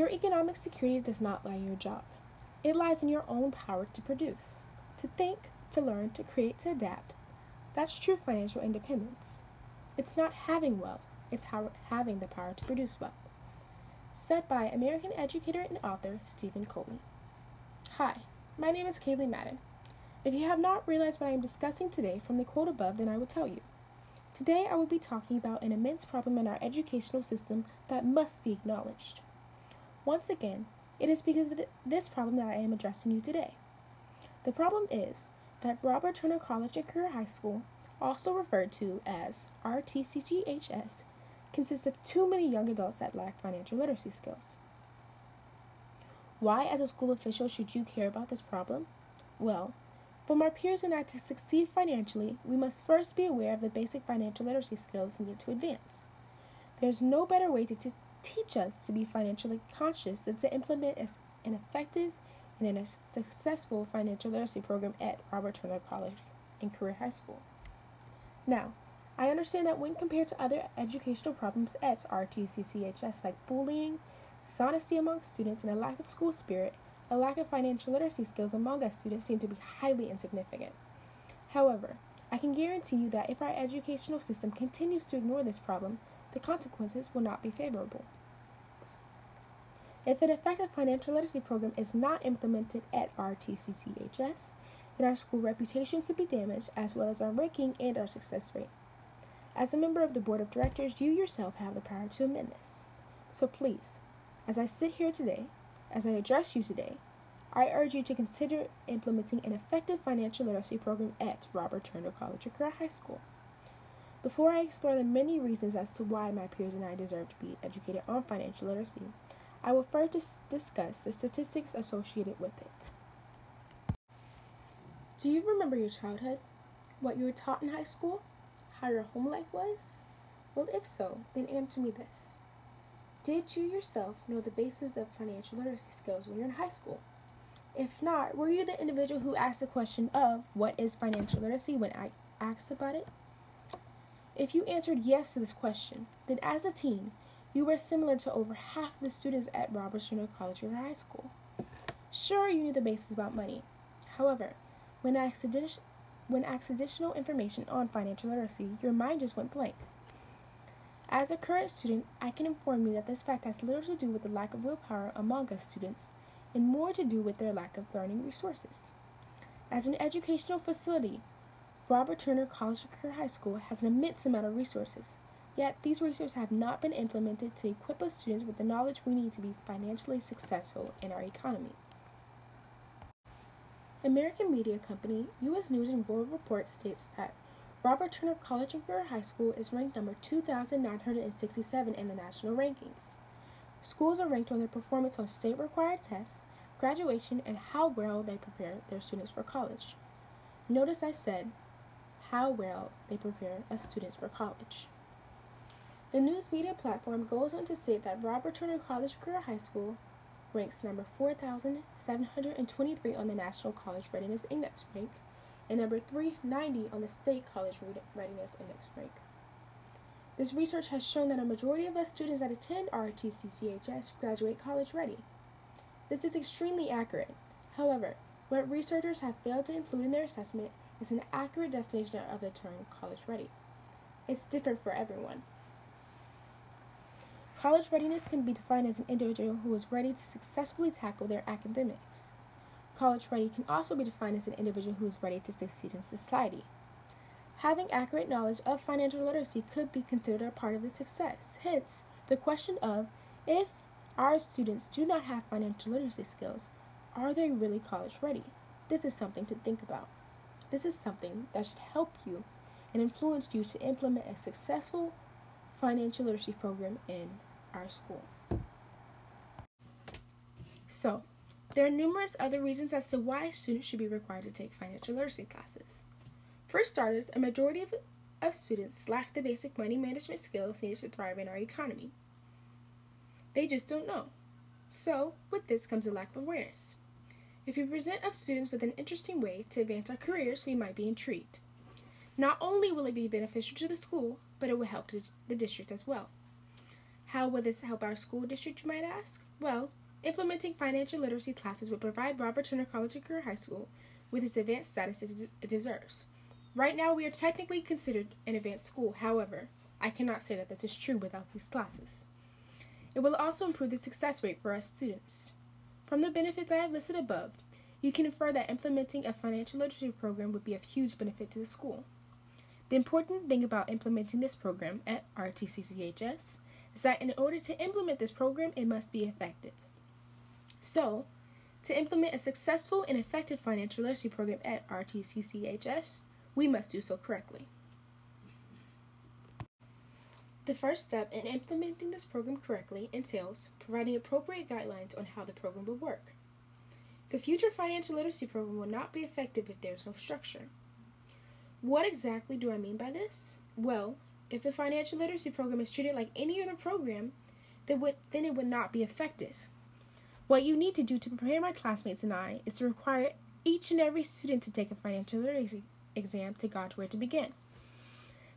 Your economic security does not lie in your job. It lies in your own power to produce, to think, to learn, to create, to adapt. That's true financial independence. It's not having wealth, it's having the power to produce wealth. Said by American educator and author Stephen Covey. Hi, my name is Kaylee Madden. If you have not realized what I am discussing today from the quote above, then I will tell you. Today I will be talking about an immense problem in our educational system that must be acknowledged. Once again, it is because of this problem that I am addressing you today. The problem is that Robert Turner College and Career High School, also referred to as RTCCHS, consists of too many young adults that lack financial literacy skills. Why, as a school official, should you care about this problem? Well, for our peers and I to succeed financially, we must first be aware of the basic financial literacy skills needed to advance. There is no better way to, t- teach us to be financially conscious and to implement an effective and a successful financial literacy program at Robert Turner College and Career High School. Now, I understand that when compared to other educational problems at RTCCHS like bullying, dishonesty among students, and a lack of school spirit, a lack of financial literacy skills among us students seem to be highly insignificant. However, I can guarantee you that if our educational system continues to ignore this problem, the consequences will not be favorable. If an effective financial literacy program is not implemented at RTCCHS, then our school reputation could be damaged as well as our ranking and our success rate. As a member of the board of directors, you yourself have the power to amend this. So please, as I sit here today, as I address you today, I urge you to consider implementing an effective financial literacy program at Robert Turner College or Career High School. Before I explore the many reasons as to why my peers and I deserve to be educated on financial literacy, I will first discuss the statistics associated with it. Do you remember your childhood? What you were taught in high school? How your home life was? Well, if so, then answer me this. Did you yourself know the basis of financial literacy skills when you're in high school? If not, were you the individual who asked the question of what is financial literacy when I asked about it? If you answered yes to this question, then as a teen, you were similar to over half the students at Robert Turner College or high school. Sure, you knew the basics about money. However, when asked, when asked additional information on financial literacy, your mind just went blank. As a current student, I can inform you that this fact has little to do with the lack of willpower among us students and more to do with their lack of learning resources. As an educational facility, Robert Turner College of Career High School has an immense amount of resources, yet these resources have not been implemented to equip us students with the knowledge we need to be financially successful in our economy. American media company U.S. News and World Report states that Robert Turner College and Career High School is ranked number 2,967 in the national rankings. Schools are ranked on their performance on state required tests, graduation, and how well they prepare their students for college. Notice I said how well they prepare as students for college. The news media platform goes on to state that Robert Turner College Career High School ranks number 4,723 on the National College Readiness Index rank and number 390 on the State College Readiness Index rank. This research has shown that a majority of us students that attend RTCCHS graduate college ready. This is extremely accurate. However, what researchers have failed to include in their assessment is an accurate definition of the term college ready. It's different for everyone. College readiness can be defined as an individual who is ready to successfully tackle their academics. College ready can also be defined as an individual who is ready to succeed in society. Having accurate knowledge of financial literacy could be considered a part of its success. Hence, the question of if our students do not have financial literacy skills, are they really college ready? This is something to think about. This is something that should help you and influence you to implement a successful financial literacy program in our school. So, there are numerous other reasons as to why students should be required to take financial literacy classes. For starters, a majority of, of students lack the basic money management skills needed to thrive in our economy. They just don't know. So, with this comes a lack of awareness. If we present of students with an interesting way to advance our careers, we might be intrigued. Not only will it be beneficial to the school, but it will help the district as well. How will this help our school district, you might ask? Well, implementing financial literacy classes would provide Robert Turner College and Career High School with its advanced status it deserves. Right now, we are technically considered an advanced school. However, I cannot say that this is true without these classes. It will also improve the success rate for our students. From the benefits I have listed above, you can infer that implementing a financial literacy program would be of huge benefit to the school. The important thing about implementing this program at RTCCHS is that in order to implement this program, it must be effective. So, to implement a successful and effective financial literacy program at RTCCHS, we must do so correctly. The first step in implementing this program correctly entails providing appropriate guidelines on how the program will work. The future financial literacy program will not be effective if there is no structure. What exactly do I mean by this? Well, if the financial literacy program is treated like any other program, then, would, then it would not be effective. What you need to do to prepare my classmates and I is to require each and every student to take a financial literacy exam to gauge where to begin.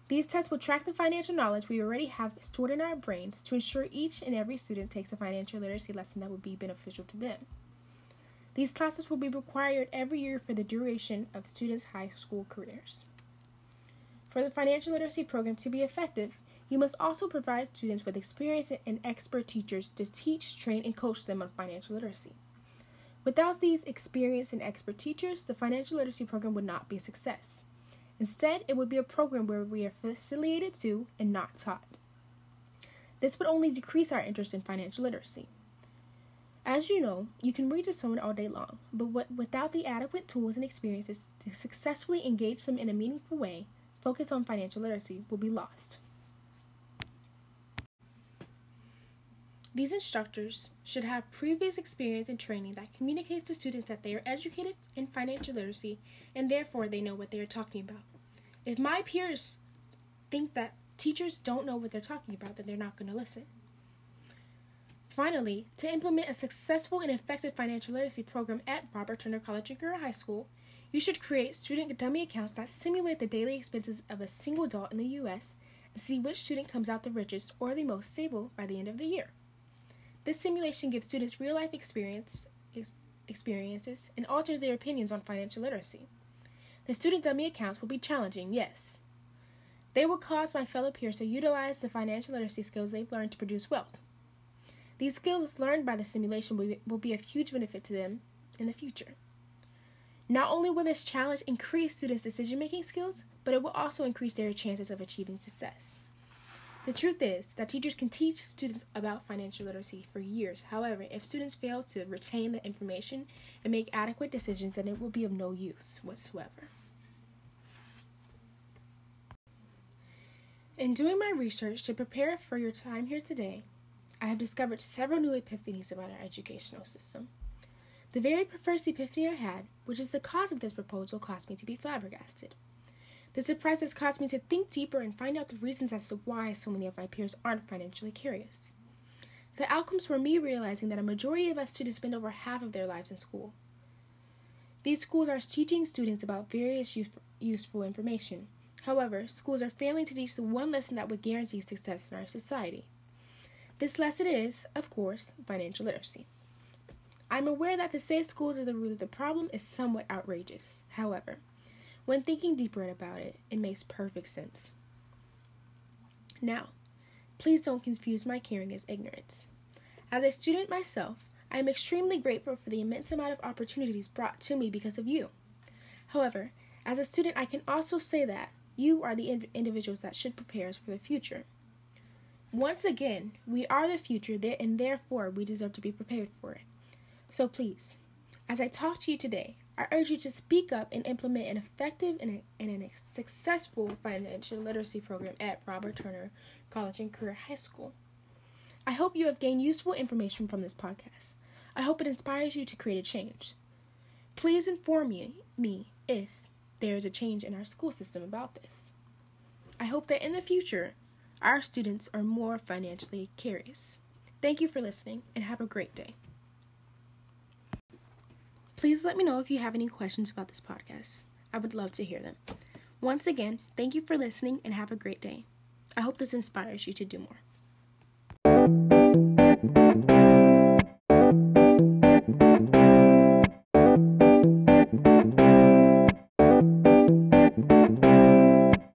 These tests will track the financial knowledge we already have stored in our brains to ensure each and every student takes a financial literacy lesson that will be beneficial to them. These classes will be required every year for the duration of students' high school careers. For the financial literacy program to be effective, you must also provide students with experienced and expert teachers to teach, train, and coach them on financial literacy. Without these experienced and expert teachers, the financial literacy program would not be a success. Instead, it would be a program where we are facilitated to and not taught. This would only decrease our interest in financial literacy. As you know, you can read to someone all day long, but what, without the adequate tools and experiences to successfully engage them in a meaningful way, focus on financial literacy will be lost. These instructors should have previous experience and training that communicates to students that they are educated in financial literacy and therefore they know what they are talking about. If my peers think that teachers don't know what they're talking about, then they're not going to listen. Finally, to implement a successful and effective financial literacy program at Robert Turner College and Career High School, you should create student dummy accounts that simulate the daily expenses of a single adult in the U.S. and see which student comes out the richest or the most stable by the end of the year. This simulation gives students real life experience, experiences and alters their opinions on financial literacy. The student dummy accounts will be challenging, yes. They will cause my fellow peers to utilize the financial literacy skills they've learned to produce wealth. These skills learned by the simulation will be, will be of huge benefit to them in the future. Not only will this challenge increase students' decision making skills, but it will also increase their chances of achieving success. The truth is that teachers can teach students about financial literacy for years. However, if students fail to retain the information and make adequate decisions, then it will be of no use whatsoever. In doing my research to prepare for your time here today, I have discovered several new epiphanies about our educational system. The very first epiphany I had, which is the cause of this proposal, caused me to be flabbergasted. The surprise has caused me to think deeper and find out the reasons as to why so many of my peers aren't financially curious. The outcomes were me realizing that a majority of us students spend over half of their lives in school. These schools are teaching students about various useful information. However, schools are failing to teach the one lesson that would guarantee success in our society. This lesson is, of course, financial literacy. I'm aware that to say schools are the root of the problem is somewhat outrageous. However, when thinking deeper about it, it makes perfect sense. Now, please don't confuse my caring as ignorance. As a student myself, I am extremely grateful for the immense amount of opportunities brought to me because of you. However, as a student, I can also say that you are the individuals that should prepare us for the future. Once again, we are the future, and therefore we deserve to be prepared for it. So please, as I talk to you today, I urge you to speak up and implement an effective and, and a successful financial literacy program at Robert Turner College and Career High School. I hope you have gained useful information from this podcast. I hope it inspires you to create a change. Please inform me, me if there is a change in our school system about this. I hope that in the future, our students are more financially curious. Thank you for listening and have a great day. Please let me know if you have any questions about this podcast. I would love to hear them. Once again, thank you for listening and have a great day. I hope this inspires you to do more.